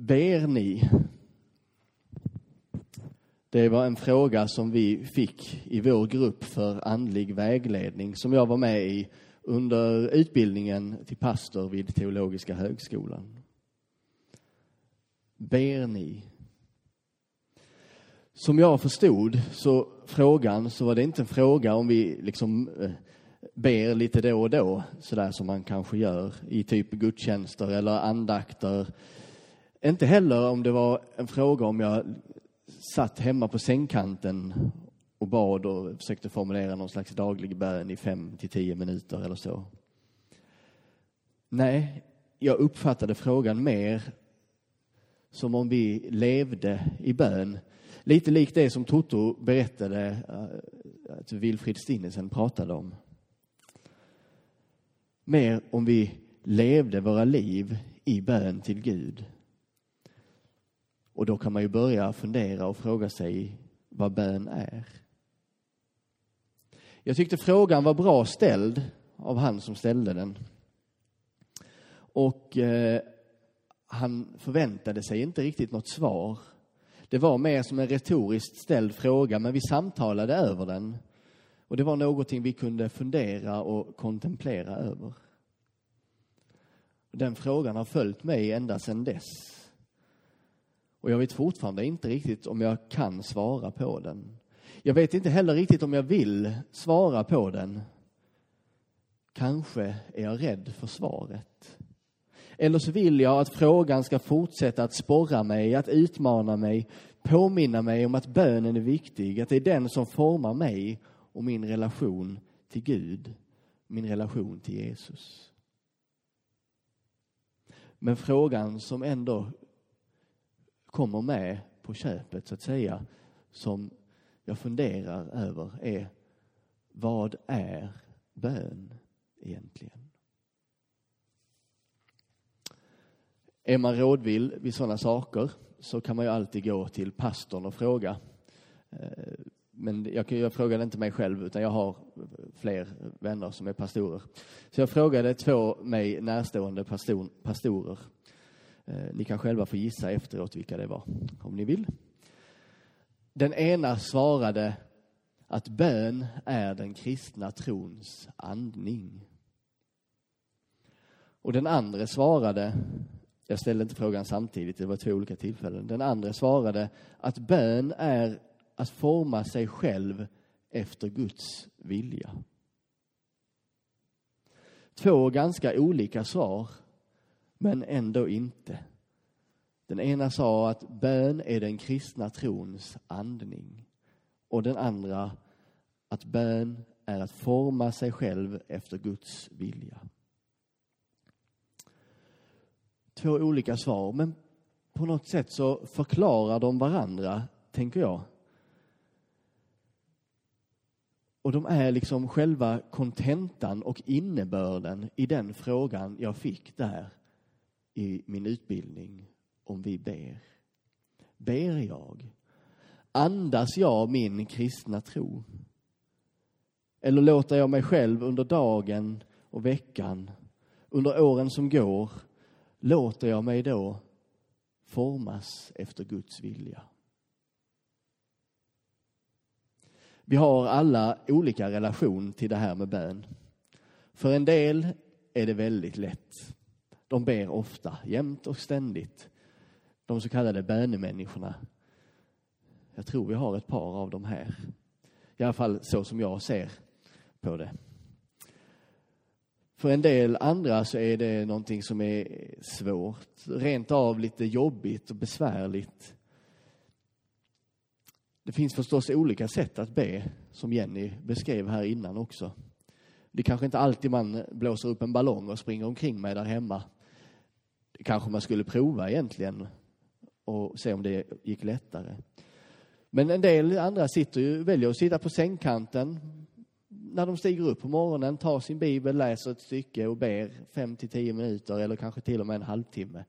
Ber ni? Det var en fråga som vi fick i vår grupp för andlig vägledning som jag var med i under utbildningen till pastor vid Teologiska högskolan. Ber ni? Som jag förstod så frågan så var det inte en fråga om vi liksom eh, ber lite då och då, sådär som man kanske gör i typ gudstjänster eller andakter. Inte heller om det var en fråga om jag satt hemma på sängkanten och bad och försökte formulera någon slags daglig bön i fem till tio minuter eller så. Nej, jag uppfattade frågan mer som om vi levde i bön. Lite likt det som Toto berättade eh, att Wilfrid Stinnesen pratade om. Mer om vi levde våra liv i bön till Gud. Och då kan man ju börja fundera och fråga sig vad bön är. Jag tyckte frågan var bra ställd av han som ställde den. Och eh, han förväntade sig inte riktigt något svar. Det var mer som en retoriskt ställd fråga, men vi samtalade över den. Och det var någonting vi kunde fundera och kontemplera över. Den frågan har följt mig ända sedan dess. Och jag vet fortfarande inte riktigt om jag kan svara på den. Jag vet inte heller riktigt om jag vill svara på den. Kanske är jag rädd för svaret. Eller så vill jag att frågan ska fortsätta att sporra mig, att utmana mig, påminna mig om att bönen är viktig, att det är den som formar mig och min relation till Gud, min relation till Jesus. Men frågan som ändå kommer med på köpet, så att säga, som jag funderar över är vad är bön egentligen? Är man rådvill vid sådana saker så kan man ju alltid gå till pastorn och fråga. Eh, men jag, jag frågade inte mig själv, utan jag har fler vänner som är pastorer. Så jag frågade två mig närstående pastor, pastorer. Eh, ni kan själva få gissa efteråt vilka det var, om ni vill. Den ena svarade att bön är den kristna trons andning. Och den andra svarade, jag ställde inte frågan samtidigt, det var två olika tillfällen. Den andra svarade att bön är att forma sig själv efter Guds vilja. Två ganska olika svar, men ändå inte. Den ena sa att bön är den kristna trons andning. Och den andra att bön är att forma sig själv efter Guds vilja. Två olika svar, men på något sätt så förklarar de varandra, tänker jag. Och de är liksom själva kontentan och innebörden i den frågan jag fick där i min utbildning om vi ber. Ber jag? Andas jag min kristna tro? Eller låter jag mig själv under dagen och veckan, under åren som går, låter jag mig då formas efter Guds vilja? Vi har alla olika relation till det här med bön. För en del är det väldigt lätt. De ber ofta, jämt och ständigt de så kallade bönemänniskorna. Jag tror vi har ett par av dem här. I alla fall så som jag ser på det. För en del andra så är det någonting som är svårt, rent av lite jobbigt och besvärligt. Det finns förstås olika sätt att be, som Jenny beskrev här innan också. Det är kanske inte alltid man blåser upp en ballong och springer omkring med där hemma. Det kanske man skulle prova egentligen och se om det gick lättare. Men en del andra sitter ju, väljer att sitta på sängkanten när de stiger upp på morgonen, tar sin bibel, läser ett stycke och ber fem till tio minuter eller kanske till och med en halvtimme.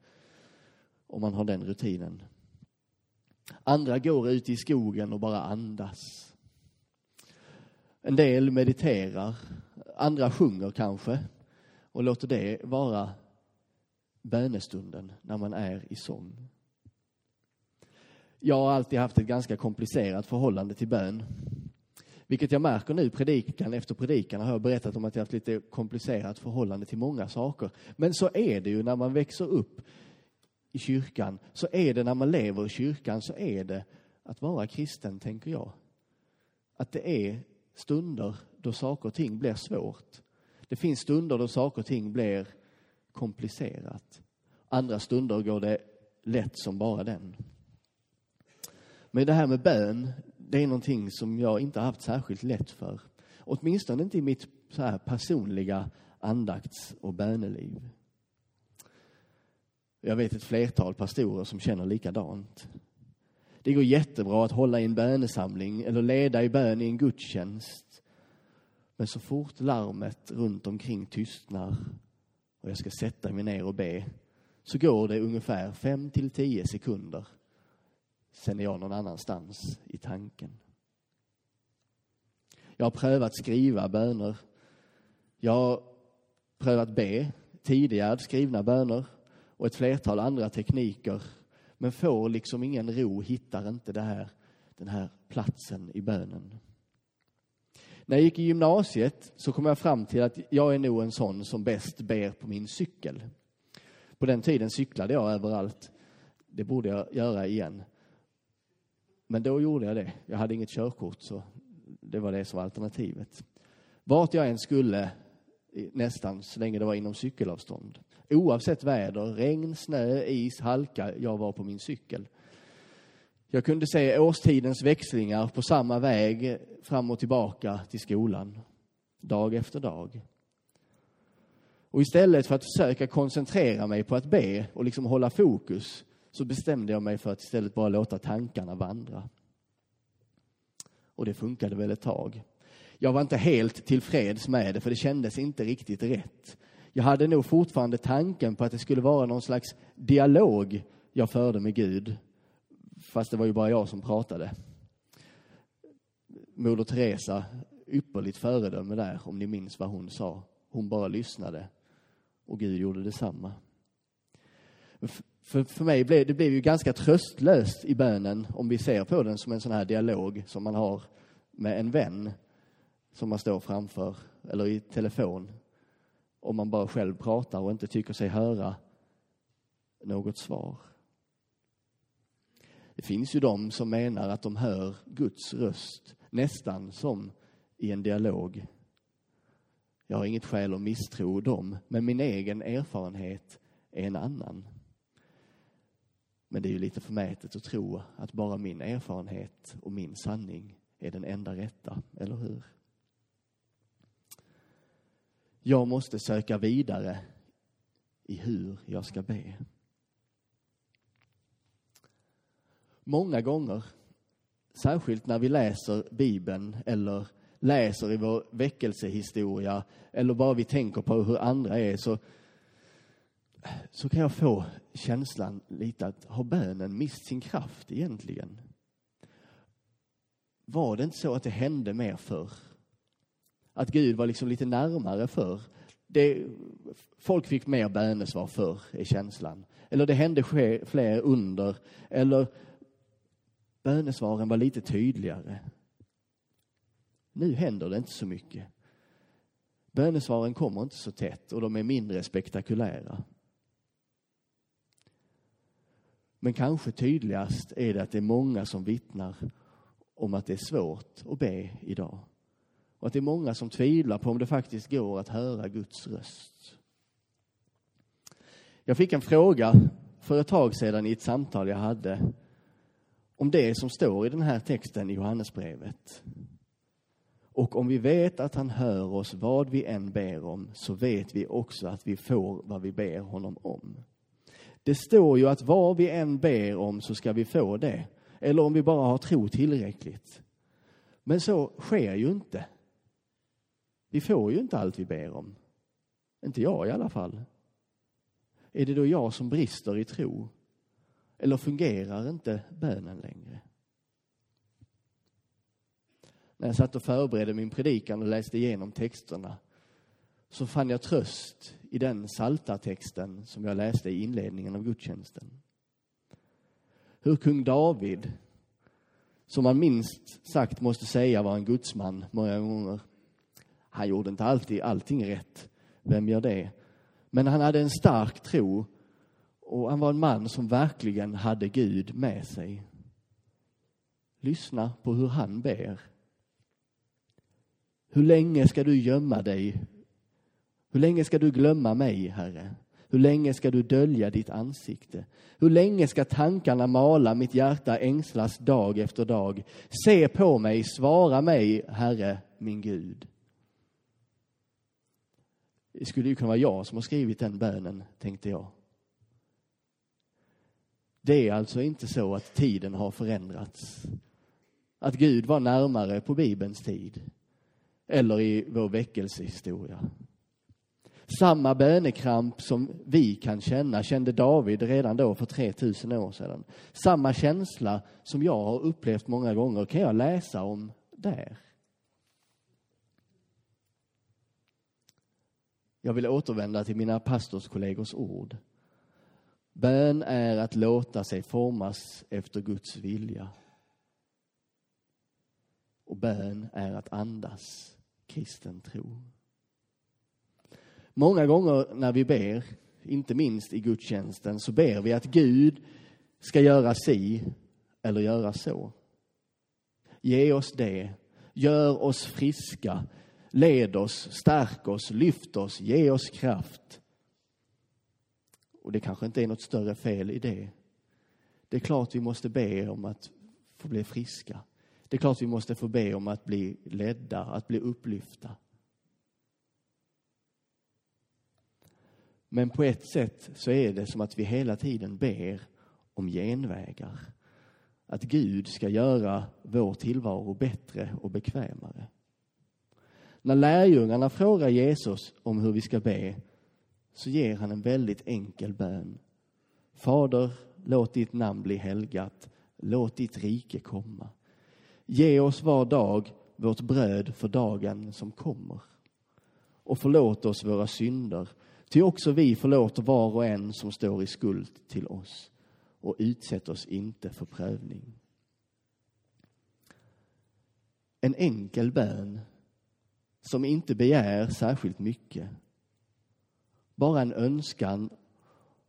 Om man har den rutinen. Andra går ut i skogen och bara andas. En del mediterar, andra sjunger kanske och låter det vara bönestunden när man är i sång. Jag har alltid haft ett ganska komplicerat förhållande till bön. Vilket jag märker nu predikan efter predikan har jag berättat om att jag haft lite komplicerat förhållande till många saker. Men så är det ju när man växer upp i kyrkan. Så är det när man lever i kyrkan, så är det att vara kristen, tänker jag. Att det är stunder då saker och ting blir svårt. Det finns stunder då saker och ting blir komplicerat. Andra stunder går det lätt som bara den. Men det här med bön, det är någonting som jag inte har haft särskilt lätt för. Åtminstone inte i mitt så här personliga andakts och böneliv. Jag vet ett flertal pastorer som känner likadant. Det går jättebra att hålla i en bönesamling eller leda i bön i en gudstjänst. Men så fort larmet runt omkring tystnar och jag ska sätta mig ner och be så går det ungefär fem till tio sekunder. Sen är jag någon annanstans i tanken. Jag har prövat skriva böner. Jag har prövat be tidigare skrivna böner och ett flertal andra tekniker. Men får liksom ingen ro, hittar inte det här, den här platsen i bönen. När jag gick i gymnasiet så kom jag fram till att jag är nog en sån som bäst ber på min cykel. På den tiden cyklade jag överallt. Det borde jag göra igen. Men då gjorde jag det. Jag hade inget körkort så det var det som var alternativet. Vart jag än skulle, nästan så länge det var inom cykelavstånd. Oavsett väder, regn, snö, is, halka, jag var på min cykel. Jag kunde se årstidens växlingar på samma väg fram och tillbaka till skolan, dag efter dag. Och istället för att försöka koncentrera mig på att be och liksom hålla fokus så bestämde jag mig för att istället bara låta tankarna vandra. Och det funkade väl ett tag. Jag var inte helt tillfreds med det, för det kändes inte riktigt rätt. Jag hade nog fortfarande tanken på att det skulle vara någon slags dialog jag förde med Gud, fast det var ju bara jag som pratade. Moder Teresa, ypperligt föredöme där, om ni minns vad hon sa. Hon bara lyssnade och Gud gjorde detsamma. För, för mig blev det blev ju ganska tröstlöst i bönen om vi ser på den som en sån här dialog som man har med en vän som man står framför eller i telefon. Om man bara själv pratar och inte tycker sig höra något svar. Det finns ju de som menar att de hör Guds röst nästan som i en dialog. Jag har inget skäl att misstro dem, men min egen erfarenhet är en annan. Men det är ju lite förmätet att tro att bara min erfarenhet och min sanning är den enda rätta, eller hur? Jag måste söka vidare i hur jag ska be. Många gånger, särskilt när vi läser Bibeln eller läser i vår väckelsehistoria eller bara vi tänker på hur andra är så så kan jag få känslan lite att har bönen mist sin kraft egentligen? Var det inte så att det hände mer förr? Att Gud var liksom lite närmare förr? Det, folk fick mer bönesvar förr, är känslan. Eller det hände fler under. Eller bönesvaren var lite tydligare. Nu händer det inte så mycket. Bönesvaren kommer inte så tätt och de är mindre spektakulära. Men kanske tydligast är det att det är många som vittnar om att det är svårt att be idag. Och att det är många som tvivlar på om det faktiskt går att höra Guds röst. Jag fick en fråga för ett tag sedan i ett samtal jag hade om det som står i den här texten i Johannesbrevet. Och om vi vet att han hör oss vad vi än ber om så vet vi också att vi får vad vi ber honom om. Det står ju att vad vi än ber om så ska vi få det. Eller om vi bara har tro tillräckligt. Men så sker ju inte. Vi får ju inte allt vi ber om. Inte jag i alla fall. Är det då jag som brister i tro? Eller fungerar inte bönen längre? När jag satt och förberedde min predikan och läste igenom texterna så fann jag tröst i den saltartexten som jag läste i inledningen av gudstjänsten. hur kung David, som man minst sagt måste säga var en gudsman många gånger, han gjorde inte alltid allting rätt. Vem gör det? Men han hade en stark tro och han var en man som verkligen hade Gud med sig. Lyssna på hur han ber. Hur länge ska du gömma dig? Hur länge ska du glömma mig, Herre? Hur länge ska du dölja ditt ansikte? Hur länge ska tankarna mala, mitt hjärta ängslas dag efter dag? Se på mig, svara mig, Herre, min Gud. Det skulle ju kunna vara jag som har skrivit den bönen, tänkte jag. Det är alltså inte så att tiden har förändrats. Att Gud var närmare på Bibelns tid eller i vår väckelsehistoria. Samma bönekramp som vi kan känna kände David redan då för 3000 år sedan. Samma känsla som jag har upplevt många gånger kan jag läsa om där. Jag vill återvända till mina pastorskollegors ord. Bön är att låta sig formas efter Guds vilja. Och bön är att andas kristen tro. Många gånger när vi ber, inte minst i gudstjänsten, så ber vi att Gud ska göra si eller göra så. Ge oss det. Gör oss friska. Led oss, stärk oss, lyft oss, ge oss kraft. Och det kanske inte är något större fel i det. Det är klart vi måste be om att få bli friska. Det är klart vi måste få be om att bli ledda, att bli upplyfta. Men på ett sätt så är det som att vi hela tiden ber om genvägar. Att Gud ska göra vår tillvaro bättre och bekvämare. När lärjungarna frågar Jesus om hur vi ska be så ger han en väldigt enkel bön. Fader, låt ditt namn bli helgat. Låt ditt rike komma. Ge oss var dag vårt bröd för dagen som kommer. Och förlåt oss våra synder, ty också vi förlåter var och en som står i skuld till oss. Och utsätt oss inte för prövning. En enkel bön som inte begär särskilt mycket. Bara en önskan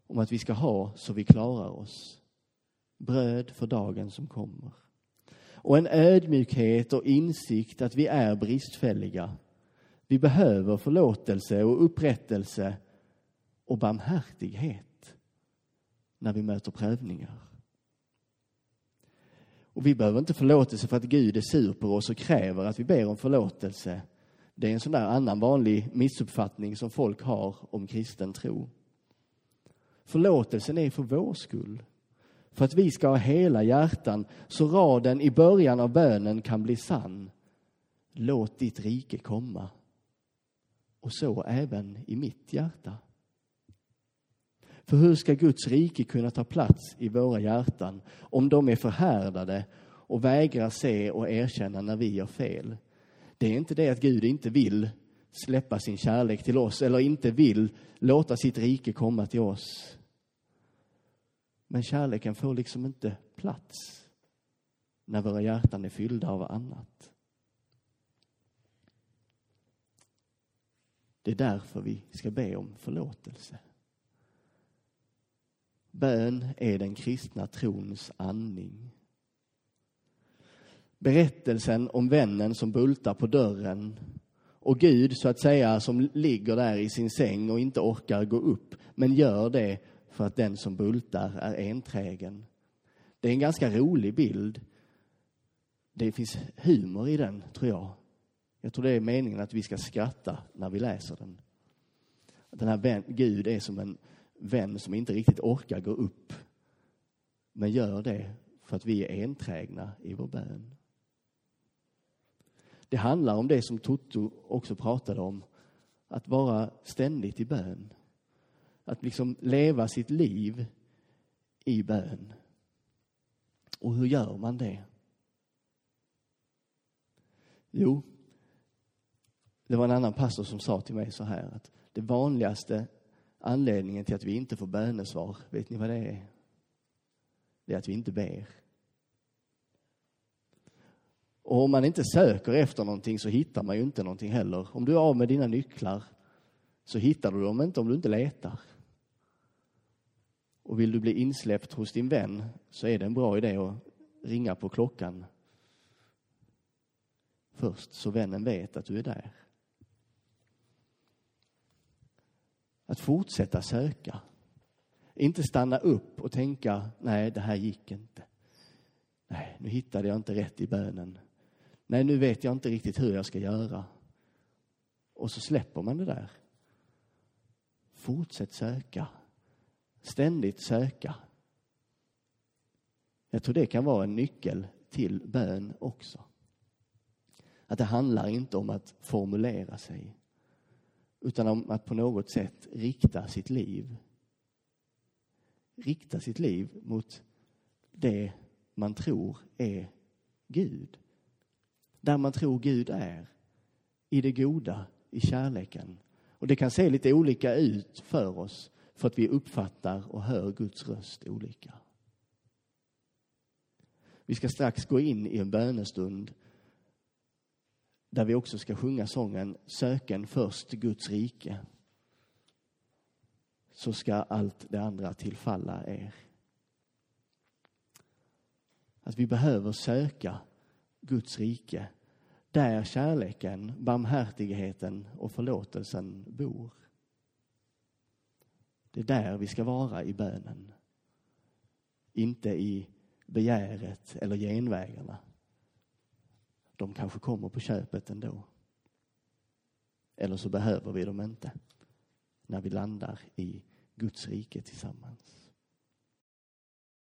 om att vi ska ha så vi klarar oss. Bröd för dagen som kommer och en ödmjukhet och insikt att vi är bristfälliga. Vi behöver förlåtelse och upprättelse och barmhärtighet när vi möter prövningar. Och vi behöver inte förlåtelse för att Gud är sur på oss och kräver att vi ber om förlåtelse. Det är en sån där annan vanlig missuppfattning som folk har om kristen tro. Förlåtelsen är för vår skull för att vi ska ha hela hjärtan så raden i början av bönen kan bli sann. Låt ditt rike komma. Och så även i mitt hjärta. För hur ska Guds rike kunna ta plats i våra hjärtan om de är förhärdade och vägrar se och erkänna när vi gör fel? Det är inte det att Gud inte vill släppa sin kärlek till oss eller inte vill låta sitt rike komma till oss. Men kärleken får liksom inte plats när våra hjärtan är fyllda av annat. Det är därför vi ska be om förlåtelse. Bön är den kristna trons andning. Berättelsen om vännen som bultar på dörren och Gud, så att säga, som ligger där i sin säng och inte orkar gå upp, men gör det för att den som bultar är enträgen. Det är en ganska rolig bild. Det finns humor i den, tror jag. Jag tror det är meningen att vi ska skratta när vi läser den. Den här vän, Gud är som en vän som inte riktigt orkar gå upp, men gör det för att vi är enträgna i vår bön. Det handlar om det som Toto också pratade om, att vara ständigt i bön. Att liksom leva sitt liv i bön. Och hur gör man det? Jo, det var en annan pastor som sa till mig så här att det vanligaste anledningen till att vi inte får bönesvar, vet ni vad det är? det är att vi inte ber. Och om man inte söker efter någonting så hittar man ju inte någonting heller. Om du är av med dina nycklar så hittar du dem inte om du inte letar. Och vill du bli insläppt hos din vän så är det en bra idé att ringa på klockan först så vännen vet att du är där. Att fortsätta söka. Inte stanna upp och tänka, nej det här gick inte. Nej, nu hittade jag inte rätt i bönen. Nej, nu vet jag inte riktigt hur jag ska göra. Och så släpper man det där. Fortsätt söka. Ständigt söka. Jag tror det kan vara en nyckel till bön också. Att det handlar inte om att formulera sig utan om att på något sätt rikta sitt liv. Rikta sitt liv mot det man tror är Gud. Där man tror Gud är. I det goda, i kärleken. Och det kan se lite olika ut för oss för att vi uppfattar och hör Guds röst olika. Vi ska strax gå in i en bönestund där vi också ska sjunga sången Söken först Guds rike så ska allt det andra tillfalla er. Att vi behöver söka Guds rike där kärleken, barmhärtigheten och förlåtelsen bor. Det är där vi ska vara i bönen. Inte i begäret eller genvägarna. De kanske kommer på köpet ändå. Eller så behöver vi dem inte när vi landar i Guds rike tillsammans.